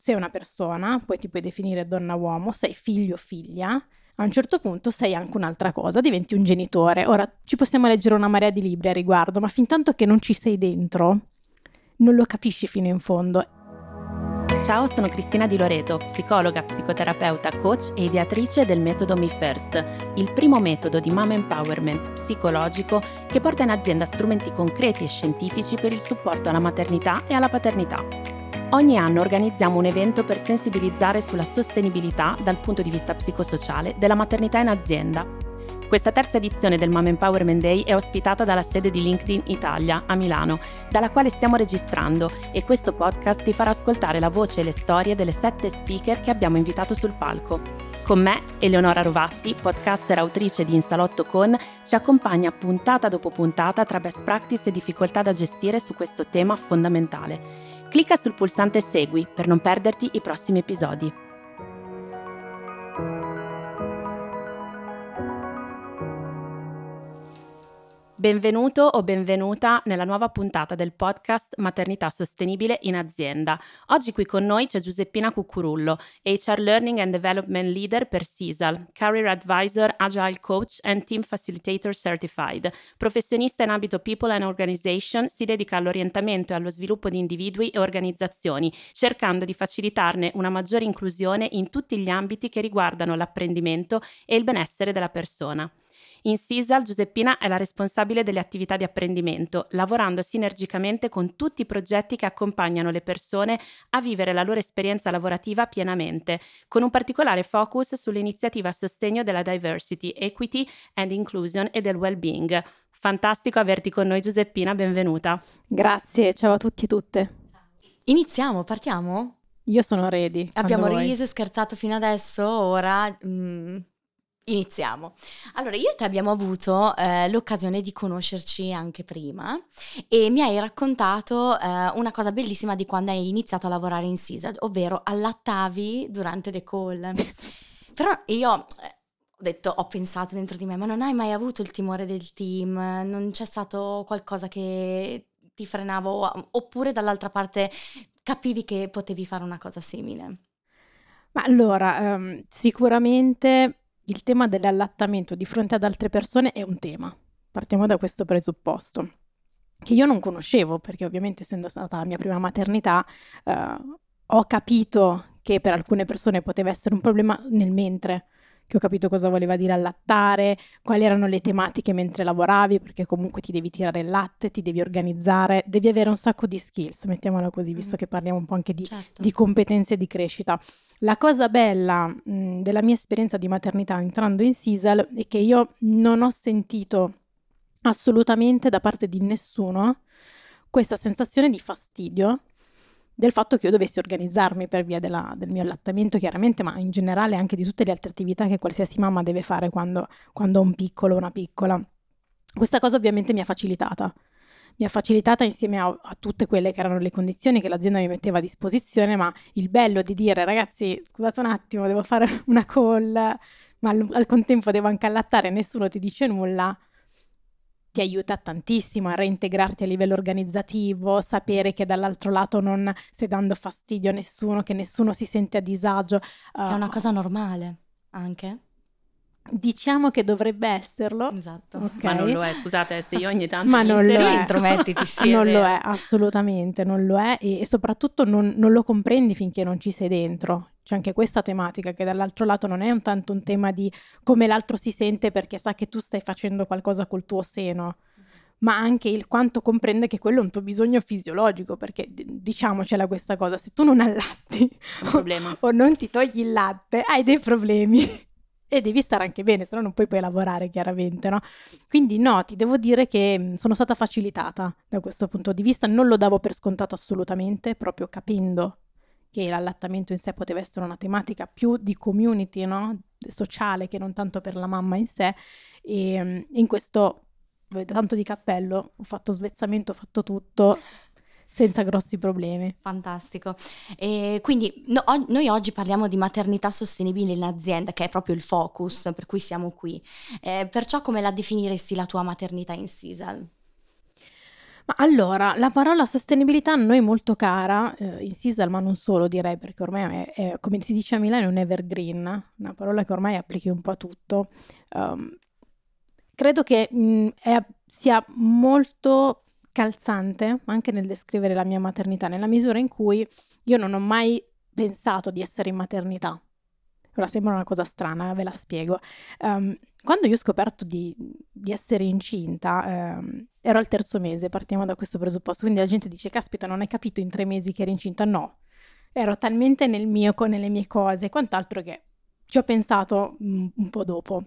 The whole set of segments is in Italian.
sei una persona, poi ti puoi definire donna-uomo, sei figlio o figlia, a un certo punto sei anche un'altra cosa, diventi un genitore. Ora ci possiamo leggere una marea di libri a riguardo, ma fin tanto che non ci sei dentro, non lo capisci fino in fondo. Ciao, sono Cristina Di Loreto, psicologa, psicoterapeuta, coach e ideatrice del metodo Me First, il primo metodo di mom empowerment psicologico che porta in azienda strumenti concreti e scientifici per il supporto alla maternità e alla paternità. Ogni anno organizziamo un evento per sensibilizzare sulla sostenibilità dal punto di vista psicosociale della maternità in azienda questa terza edizione del Mom Empowerment Day è ospitata dalla sede di LinkedIn Italia a Milano, dalla quale stiamo registrando e questo podcast ti farà ascoltare la voce e le storie delle sette speaker che abbiamo invitato sul palco. Con me, Eleonora Rovatti, podcaster autrice di Insalotto Con, ci accompagna puntata dopo puntata tra best practice e difficoltà da gestire su questo tema fondamentale. Clicca sul pulsante Segui per non perderti i prossimi episodi. Benvenuto o benvenuta nella nuova puntata del podcast Maternità Sostenibile in azienda. Oggi qui con noi c'è Giuseppina Cucurullo, HR Learning and Development Leader per CISAL, Career Advisor, Agile Coach and Team Facilitator Certified. Professionista in ambito People and Organization, si dedica all'orientamento e allo sviluppo di individui e organizzazioni, cercando di facilitarne una maggiore inclusione in tutti gli ambiti che riguardano l'apprendimento e il benessere della persona. In Sisal Giuseppina è la responsabile delle attività di apprendimento, lavorando sinergicamente con tutti i progetti che accompagnano le persone a vivere la loro esperienza lavorativa pienamente, con un particolare focus sull'iniziativa a sostegno della diversity, equity and inclusion e del well-being. Fantastico averti con noi Giuseppina, benvenuta. Grazie, ciao a tutti e tutte. Iniziamo, partiamo? Io sono ready. Abbiamo riso e scherzato fino adesso, ora mm, Iniziamo. Allora, io e te abbiamo avuto eh, l'occasione di conoscerci anche prima e mi hai raccontato eh, una cosa bellissima di quando hai iniziato a lavorare in SISA, ovvero allattavi durante le call. Però io eh, ho detto, ho pensato dentro di me, ma non hai mai avuto il timore del team? Non c'è stato qualcosa che ti frenava oppure dall'altra parte capivi che potevi fare una cosa simile? Ma allora, um, sicuramente il tema dell'allattamento di fronte ad altre persone è un tema. Partiamo da questo presupposto, che io non conoscevo, perché ovviamente essendo stata la mia prima maternità, eh, ho capito che per alcune persone poteva essere un problema nel mentre, che ho capito cosa voleva dire allattare, quali erano le tematiche mentre lavoravi, perché comunque ti devi tirare il latte, ti devi organizzare, devi avere un sacco di skills, mettiamola così, visto mm. che parliamo un po' anche di, certo. di competenze e di crescita. La cosa bella mh, della mia esperienza di maternità entrando in Sisal è che io non ho sentito assolutamente da parte di nessuno questa sensazione di fastidio del fatto che io dovessi organizzarmi per via della, del mio allattamento, chiaramente, ma in generale anche di tutte le altre attività che qualsiasi mamma deve fare quando, quando ha un piccolo o una piccola. Questa cosa ovviamente mi ha facilitata. Mi ha facilitata insieme a, a, tutte quelle che erano le condizioni che l'azienda mi metteva a disposizione, ma il bello di dire ragazzi, scusate un attimo, devo fare una call, ma al, al contempo devo anche allattare, nessuno ti dice nulla, ti aiuta tantissimo a reintegrarti a livello organizzativo, sapere che dall'altro lato non stai dando fastidio a nessuno, che nessuno si sente a disagio. Che è una uh, cosa normale anche. Diciamo che dovrebbe esserlo. Esatto. Okay. Ma non lo è, scusate, se io ogni tanto Ma non lo è. intromettiti sì, Non lo è, assolutamente, non lo è e, e soprattutto non, non, lo comprendi finché non ci sei dentro. C'è anche questa tematica che dall'altro lato non è un tanto un tema di come l'altro si sente perché sa che tu stai facendo qualcosa col tuo seno, ma anche il quanto comprende che quello è un tuo bisogno fisiologico, perché diciamocela questa cosa, se tu non allatti o, o non ti togli il latte, hai dei problemi e devi stare anche bene, se no non puoi poi lavorare chiaramente, no? Quindi no, ti devo dire che sono stata facilitata da questo punto di vista, non lo davo per scontato assolutamente, proprio capendo che l'allattamento in sé poteva essere una tematica più di community, no? sociale che non tanto per la mamma in sé e in questo tanto di cappello, ho fatto svezzamento, ho fatto tutto senza grossi problemi. Fantastico. E quindi no, o- noi oggi parliamo di maternità sostenibile in azienda, che è proprio il focus per cui siamo qui. Eh, perciò come la definiresti la tua maternità in Sisal? Ma allora, la parola sostenibilità a noi molto cara, eh, in Sisal, ma non solo direi, perché ormai è, è, come si dice a Milano, un evergreen, una parola che ormai applichi un po' a tutto. Um, credo che mh, è, sia molto calzante anche nel descrivere la mia maternità, nella misura in cui io non ho mai pensato di essere in maternità. Ora sembra una cosa strana, ve la spiego. Um, quando io ho scoperto di, di essere incinta, um, ero al terzo mese, partiamo da questo presupposto, quindi la gente dice, caspita, non hai capito in tre mesi che eri incinta? No, ero talmente nel mio, nelle mie cose, quant'altro che ci ho pensato un, un po' dopo.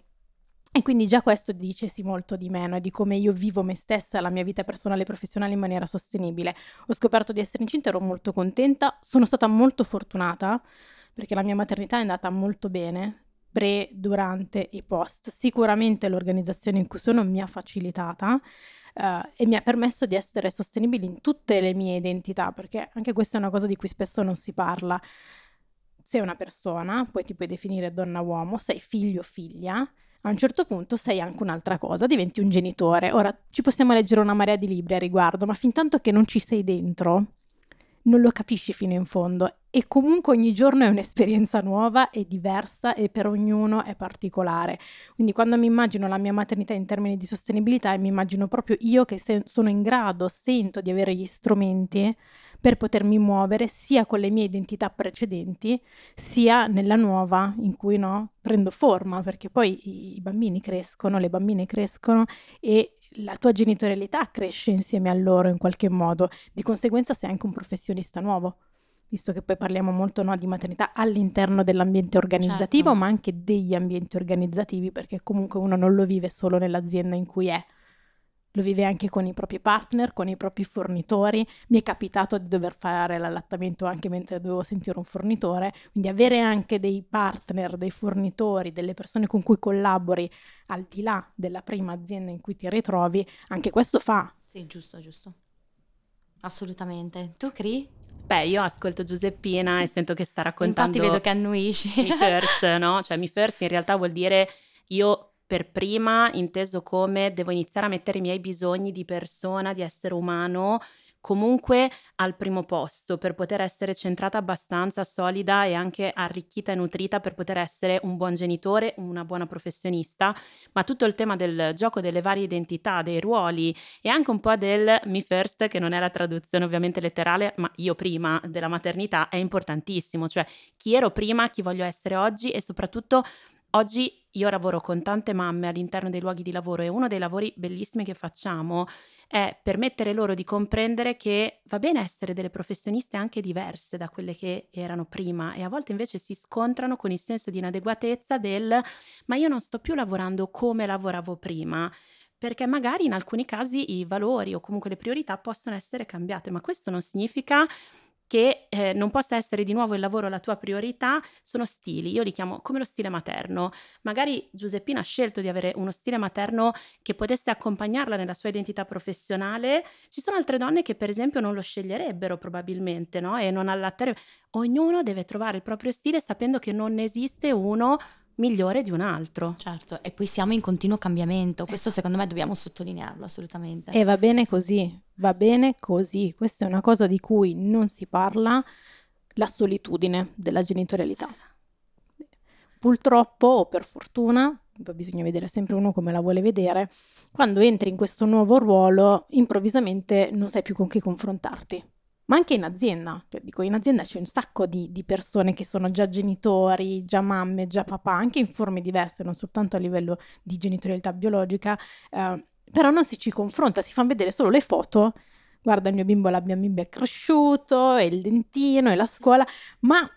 E quindi già questo dice sì molto di me, no? di come io vivo me stessa, la mia vita personale e professionale in maniera sostenibile. Ho scoperto di essere incinta, ero molto contenta, sono stata molto fortunata perché la mia maternità è andata molto bene, pre, durante e post. Sicuramente l'organizzazione in cui sono mi ha facilitata uh, e mi ha permesso di essere sostenibile in tutte le mie identità, perché anche questa è una cosa di cui spesso non si parla. Sei una persona, poi ti puoi definire donna-uomo, sei figlio o figlia, a un certo punto sei anche un'altra cosa, diventi un genitore. Ora ci possiamo leggere una marea di libri a riguardo, ma fin tanto che non ci sei dentro, non lo capisci fino in fondo e comunque ogni giorno è un'esperienza nuova e diversa e per ognuno è particolare. Quindi quando mi immagino la mia maternità in termini di sostenibilità, mi immagino proprio io che se- sono in grado, sento di avere gli strumenti per potermi muovere sia con le mie identità precedenti, sia nella nuova in cui no, prendo forma, perché poi i bambini crescono, le bambine crescono e la tua genitorialità cresce insieme a loro in qualche modo, di conseguenza sei anche un professionista nuovo, visto che poi parliamo molto no, di maternità all'interno dell'ambiente organizzativo, certo. ma anche degli ambienti organizzativi, perché comunque uno non lo vive solo nell'azienda in cui è, lo vive anche con i propri partner, con i propri fornitori. Mi è capitato di dover fare l'allattamento anche mentre dovevo sentire un fornitore, quindi avere anche dei partner, dei fornitori, delle persone con cui collabori al di là della prima azienda in cui ti ritrovi, anche questo fa. Sì, giusto, giusto. Assolutamente. Tu, Cri? Beh, io ascolto Giuseppina e sento che sta raccontando... Infatti vedo che annuisci. Mi first, no? Cioè mi first in realtà vuol dire io per prima inteso come devo iniziare a mettere i miei bisogni di persona, di essere umano, comunque al primo posto per poter essere centrata abbastanza solida e anche arricchita e nutrita per poter essere un buon genitore, una buona professionista, ma tutto il tema del gioco delle varie identità, dei ruoli e anche un po' del me first, che non è la traduzione ovviamente letterale, ma io prima della maternità è importantissimo, cioè chi ero prima, chi voglio essere oggi e soprattutto Oggi io lavoro con tante mamme all'interno dei luoghi di lavoro e uno dei lavori bellissimi che facciamo è permettere loro di comprendere che va bene essere delle professioniste anche diverse da quelle che erano prima e a volte invece si scontrano con il senso di inadeguatezza del ma io non sto più lavorando come lavoravo prima perché magari in alcuni casi i valori o comunque le priorità possono essere cambiate, ma questo non significa che eh, non possa essere di nuovo il lavoro la tua priorità, sono stili, io li chiamo come lo stile materno. Magari Giuseppina ha scelto di avere uno stile materno che potesse accompagnarla nella sua identità professionale, ci sono altre donne che per esempio non lo sceglierebbero probabilmente, no? E non allattare. Ognuno deve trovare il proprio stile sapendo che non esiste uno migliore di un altro. Certo, e poi siamo in continuo cambiamento, questo esatto. secondo me dobbiamo sottolinearlo assolutamente. E va bene così, va bene così, questa è una cosa di cui non si parla, la solitudine della genitorialità. Purtroppo o per fortuna, bisogna vedere sempre uno come la vuole vedere, quando entri in questo nuovo ruolo improvvisamente non sai più con chi confrontarti ma anche in azienda. Cioè, dico, in azienda c'è un sacco di, di, persone che sono già genitori, già mamme, già papà, anche in forme diverse, non soltanto a livello di genitorialità biologica, eh, però non si ci confronta, si fanno vedere solo le foto. Guarda, il mio bimbo, la mia bimba è cresciuto, e il dentino, e la scuola, ma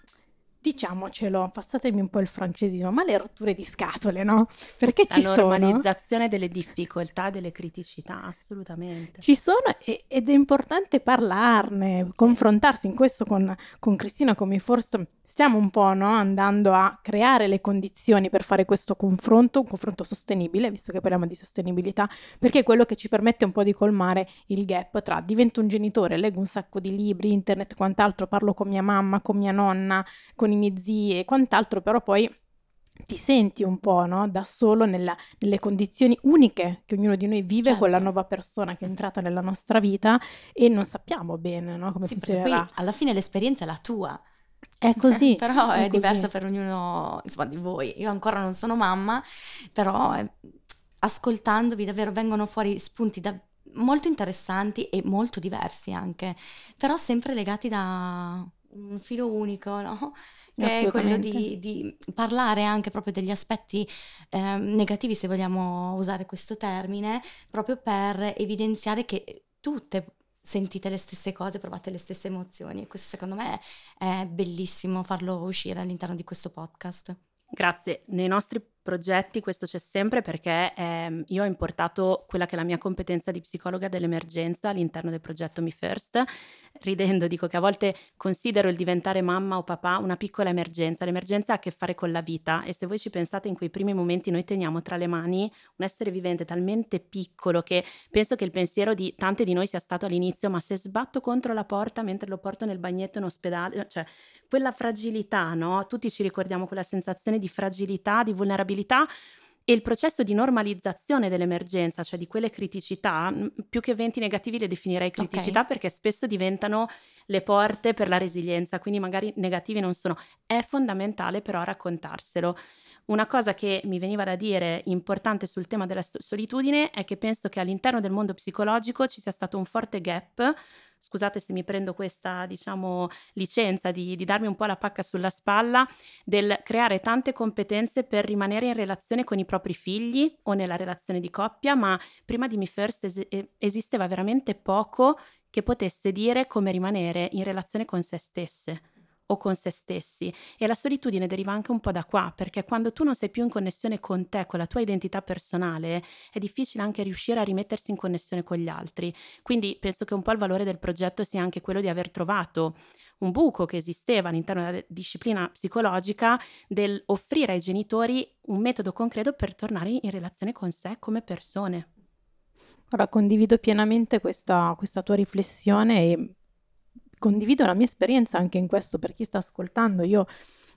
diciamocelo, passatemi un po' il francesismo, ma le rotture di scatole, no? Perché La ci sono. La normalizzazione delle difficoltà, delle criticità, assolutamente. Ci sono ed è importante parlarne, confrontarsi in questo con, con Cristina, come forse stiamo un po' no? andando a creare le condizioni per fare questo confronto, un confronto sostenibile, visto che parliamo di sostenibilità, perché è quello che ci permette un po' di colmare il gap tra divento un genitore, leggo un sacco di libri, internet, quant'altro, parlo con mia mamma, con mia nonna, con i miei zii e quant'altro, però poi ti senti un po' no? da solo nella, nelle condizioni uniche che ognuno di noi vive certo. con la nuova persona che è entrata nella nostra vita e non sappiamo bene no? come sì, funzionerà. Poi alla fine l'esperienza è la tua. È così. però è, è diverso per ognuno, insomma, di voi. Io ancora non sono mamma, però eh, ascoltandovi davvero vengono fuori spunti da, molto interessanti e molto diversi anche, però sempre legati da un filo unico, no? Che è quello di, di, parlare anche proprio degli aspetti eh, negativi, se vogliamo usare questo termine, proprio per evidenziare che tutte sentite le stesse cose, provate le stesse emozioni e questo secondo me è bellissimo farlo uscire all'interno di questo podcast. Grazie. Nei nostri progetti questo c'è sempre perché eh, io ho importato quella che è la mia competenza di psicologa dell'emergenza all'interno del progetto Me First. Ridendo dico che a volte considero il diventare mamma o papà una piccola emergenza. L'emergenza ha a che fare con la vita e se voi ci pensate in quei primi momenti noi teniamo tra le mani un essere vivente talmente piccolo che penso che il pensiero di tante di noi sia stato all'inizio ma se sbatto contro la porta mentre lo porto nel bagnetto in ospedale, cioè quella fragilità, no? Tutti ci ricordiamo quella sensazione di fragilità, di vulnerabilità e il processo di normalizzazione dell'emergenza, cioè di quelle criticità, più che eventi negativi le definirei criticità okay. perché spesso diventano le porte per la resilienza, quindi magari negativi non sono. È fondamentale però raccontarselo. Una cosa che mi veniva da dire importante sul tema della solitudine è che penso che all'interno del mondo psicologico ci sia stato un forte gap scusate se mi prendo questa, diciamo, licenza di, di, darmi un po' la pacca sulla spalla, del creare tante competenze per rimanere in relazione con i propri figli o nella relazione di coppia, ma prima di Me First es- esisteva veramente poco che potesse dire come rimanere in relazione con se stesse o con se stessi e la solitudine deriva anche un po' da qua, perché quando tu non sei più in connessione con te, con la tua identità personale, è difficile anche riuscire a rimettersi in connessione con gli altri. Quindi penso che un po' il valore del progetto sia anche quello di aver trovato un buco che esisteva all'interno della disciplina psicologica del offrire ai genitori un metodo concreto per tornare in relazione con sé come persone. Ora condivido pienamente questa, questa tua riflessione e condivido la mia esperienza anche in questo per chi sta ascoltando. Io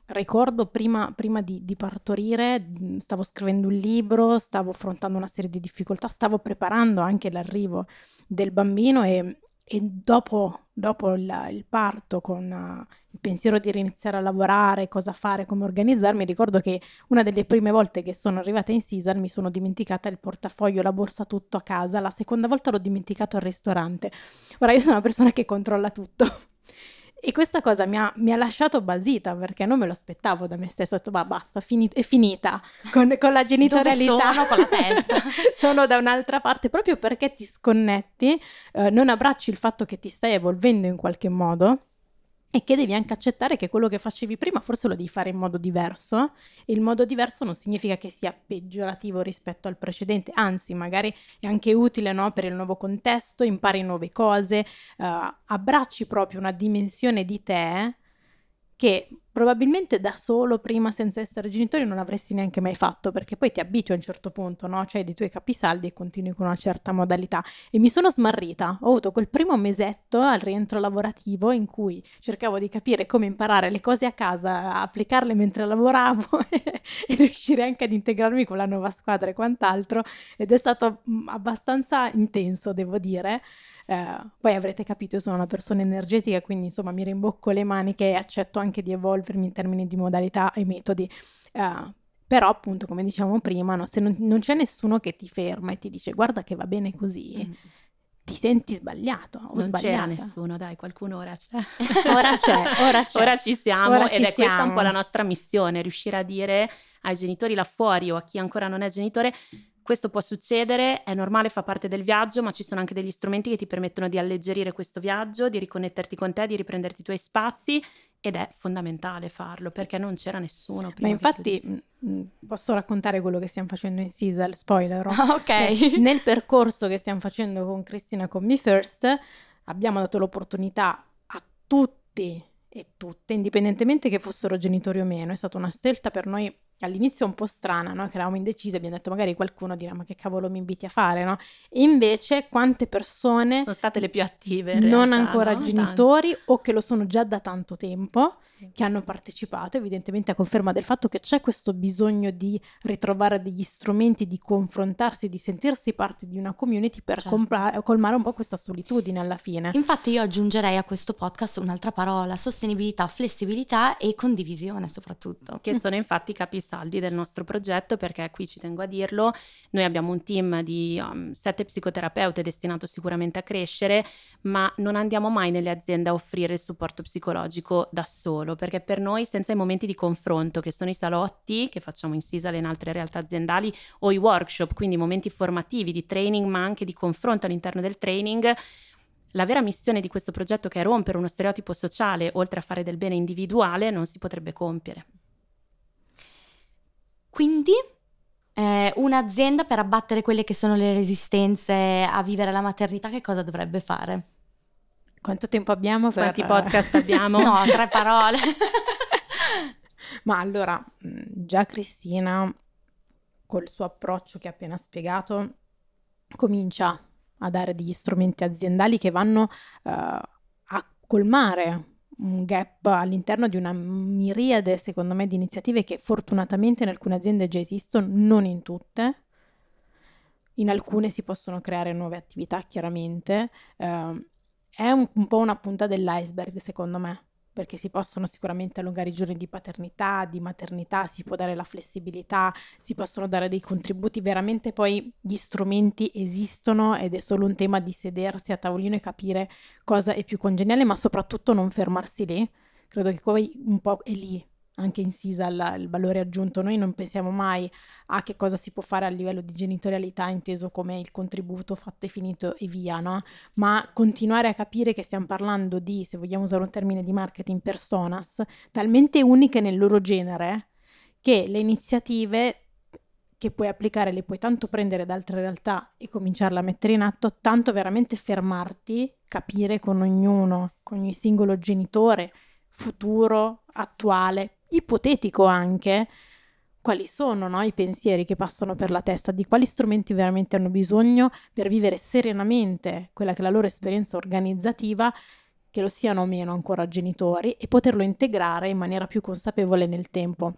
ricordo prima, prima di, di, partorire, stavo scrivendo un libro, stavo affrontando una serie di difficoltà, stavo preparando anche l'arrivo del bambino e e dopo, dopo il, il, parto, con uh, il pensiero di riniziare a lavorare, cosa fare, come organizzarmi, ricordo che una delle prime volte che sono arrivata in Sisal mi sono dimenticata il portafoglio, la borsa, tutto a casa, la seconda volta l'ho dimenticato al ristorante. Ora io sono una persona che controlla tutto. E questa cosa mi ha, mi ha, lasciato basita perché non me lo aspettavo da me stesso. Ho detto, ma basta, fini- è finita con, con la genitorialità. Dove sono con la testa? sono da un'altra parte proprio perché ti sconnetti, eh, non abbracci il fatto che ti stai evolvendo in qualche modo e che devi anche accettare che quello che facevi prima forse lo devi fare in modo diverso. E il modo diverso non significa che sia peggiorativo rispetto al precedente, anzi magari è anche utile no, per il nuovo contesto, impari nuove cose, uh, abbracci proprio una dimensione di te che probabilmente da solo, prima senza essere genitori, non avresti neanche mai fatto, perché poi ti abitui a un certo punto, no? Cioè dei tuoi capisaldi e continui con una certa modalità. E mi sono smarrita. Ho avuto quel primo mesetto al rientro lavorativo in cui cercavo di capire come imparare le cose a casa, applicarle mentre lavoravo e riuscire anche ad integrarmi con la nuova squadra e quant'altro. Ed è stato abbastanza intenso, devo dire. Eh, poi avrete capito, io sono una persona energetica, quindi insomma mi rimbocco le maniche e accetto anche di evolvermi in termini di modalità e metodi. Eh, però appunto, come diciamo prima, no, se non, non, c'è nessuno che ti ferma e ti dice guarda che va bene così, mm. ti senti sbagliato o non sbagliata. c'è nessuno, dai, qualcuno ora c'è. ora c'è, ora c'è. Ora ci siamo ora ed ci è siamo. questa un po' la nostra missione, riuscire a dire ai genitori là fuori o a chi ancora non è genitore questo può succedere, è normale, fa parte del viaggio, ma ci sono anche degli strumenti che ti permettono di alleggerire questo viaggio, di riconnetterti con te, di riprenderti i tuoi spazi ed è fondamentale farlo perché non c'era nessuno prima. Ma infatti mm, mm, posso raccontare quello che stiamo facendo in Sisal, spoiler. Ah, ok. Eh, nel percorso che stiamo facendo con Cristina con Me First abbiamo dato l'opportunità a tutti e tutte, indipendentemente che fossero genitori o meno, è stata una scelta per noi all'inizio un po' strana, no? che eravamo indecisi, abbiamo detto magari qualcuno dirà ma che cavolo mi inviti a fare, no? E invece quante persone sono state le più attive, non realtà, ancora no? genitori o che lo sono già da tanto tempo, Sì. che hanno partecipato, evidentemente a conferma del fatto che c'è questo bisogno di ritrovare degli strumenti, di confrontarsi, di sentirsi parte di una community per Certo. compra- colmare un po' questa solitudine alla fine. Infatti io aggiungerei a questo podcast un'altra parola, sostenibilità, flessibilità e condivisione soprattutto. che sono infatti i capisaldi del nostro progetto perché qui ci tengo a dirlo, noi abbiamo un team di um, sette psicoterapeute destinato sicuramente a crescere, ma non andiamo mai nelle aziende a offrire il supporto psicologico da solo, perché per noi senza i momenti di confronto che sono i salotti che facciamo in Sisal e in altre realtà aziendali o i workshop, quindi momenti formativi di training ma anche di confronto all'interno del training, la vera missione di questo progetto che è rompere uno stereotipo sociale oltre a fare del bene individuale non si potrebbe compiere. Quindi eh, un'azienda per abbattere quelle che sono le resistenze a vivere la maternità che cosa dovrebbe fare? Quanto tempo abbiamo per... Quanti podcast abbiamo? No, tre parole. Ma allora, già Cristina, col suo approccio che ha appena spiegato, comincia a dare degli strumenti aziendali che vanno eh, a colmare un gap all'interno di una miriade, secondo me, di iniziative che fortunatamente in alcune aziende già esistono, non in tutte. In alcune si possono creare nuove attività, chiaramente. Eh, è un, un po' una punta dell'iceberg, secondo me perché si possono sicuramente allungare i giorni di paternità, di maternità, si può dare la flessibilità, si possono dare dei contributi, veramente poi gli strumenti esistono ed è solo un tema di sedersi a tavolino e capire cosa è più congeniale, ma soprattutto non fermarsi lì. Credo che poi un po' è lì anche in Sisal il valore aggiunto. Noi non pensiamo mai a che cosa si può fare a livello di genitorialità, inteso come il contributo fatto e finito e via, no? Ma continuare a capire che stiamo parlando di, se vogliamo usare un termine di marketing, personas, talmente uniche nel loro genere che le iniziative che puoi applicare le puoi tanto prendere da altre realtà e cominciarle a mettere in atto, tanto veramente fermarti, capire con ognuno, con ogni singolo genitore, futuro, attuale, ipotetico anche, quali sono no, i pensieri che passano per la testa, di quali strumenti veramente hanno bisogno per vivere serenamente quella che è la loro esperienza organizzativa, che lo siano o meno ancora genitori, e poterlo integrare in maniera più consapevole nel tempo.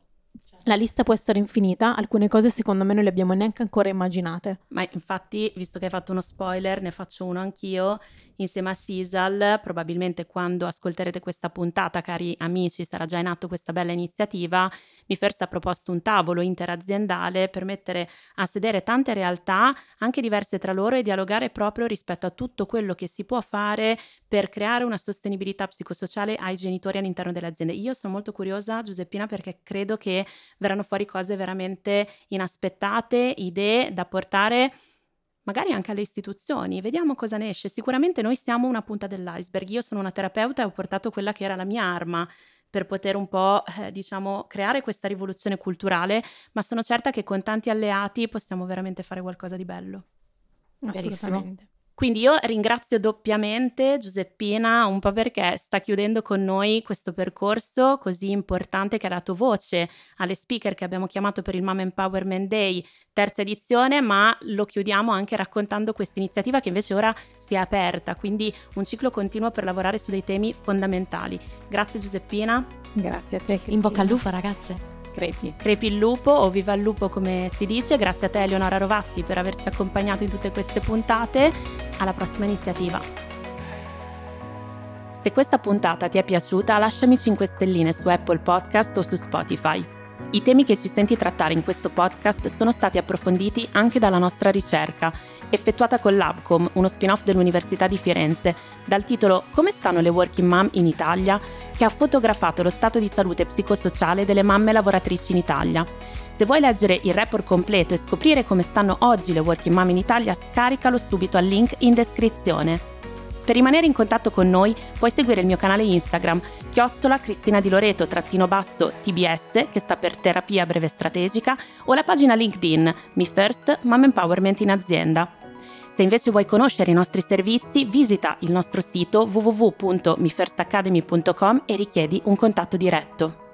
La lista può essere infinita, alcune cose secondo me non le abbiamo neanche ancora immaginate. Ma infatti, visto che hai fatto uno spoiler, ne faccio uno anch'io. Insieme a Sisal, probabilmente quando ascolterete questa puntata, cari amici, sarà già in atto questa bella iniziativa. Mi First ha proposto un tavolo interaziendale per mettere a sedere tante realtà, anche diverse tra loro, e dialogare proprio rispetto a tutto quello che si può fare per creare una sostenibilità psicosociale ai genitori all'interno delle aziende. Io sono molto curiosa, Giuseppina, perché credo che verranno fuori cose veramente inaspettate, idee da portare magari anche alle istituzioni. Vediamo cosa ne esce. Sicuramente noi siamo una punta dell'iceberg. Io sono una terapeuta e ho portato quella che era la mia arma per poter un po', eh, diciamo, creare questa rivoluzione culturale, ma sono certa che con tanti alleati possiamo veramente fare qualcosa di bello. Assolutamente. Quindi io ringrazio doppiamente Giuseppina un po' perché sta chiudendo con noi questo percorso così importante che ha dato voce alle speaker che abbiamo chiamato per il Mom Empowerment Day, terza edizione, ma lo chiudiamo anche raccontando questa iniziativa che invece ora si è aperta, quindi un ciclo continuo per lavorare su dei temi fondamentali. Grazie Giuseppina, Grazie a te. In bocca al Cristina. lupo ragazze. Crepi. crepi il lupo o viva il lupo come si dice, grazie a te Eleonora Rovatti per averci accompagnato in tutte queste puntate, alla prossima iniziativa. Se questa puntata ti è piaciuta, lasciami 5 stelline su Apple Podcast o su Spotify. I temi che ci senti trattare in questo podcast sono stati approfonditi anche dalla nostra ricerca, effettuata con l'Abcom, uno spin-off dell'Università di Firenze, dal titolo Come stanno le working mom in Italia, che ha fotografato lo stato di salute psicosociale delle mamme lavoratrici in Italia. Se vuoi leggere il report completo e scoprire come stanno oggi le working mom in Italia, scaricalo subito al link in descrizione. Per rimanere in contatto con noi puoi seguire il mio canale Instagram, chiocciola Cristina Di Loreto trattino basso TBS, che sta per terapia breve strategica, o la pagina LinkedIn Me First Mom Empowerment in azienda. Se invece vuoi conoscere i nostri servizi, visita il nostro sito www.mifirstacademy.com e richiedi un contatto diretto.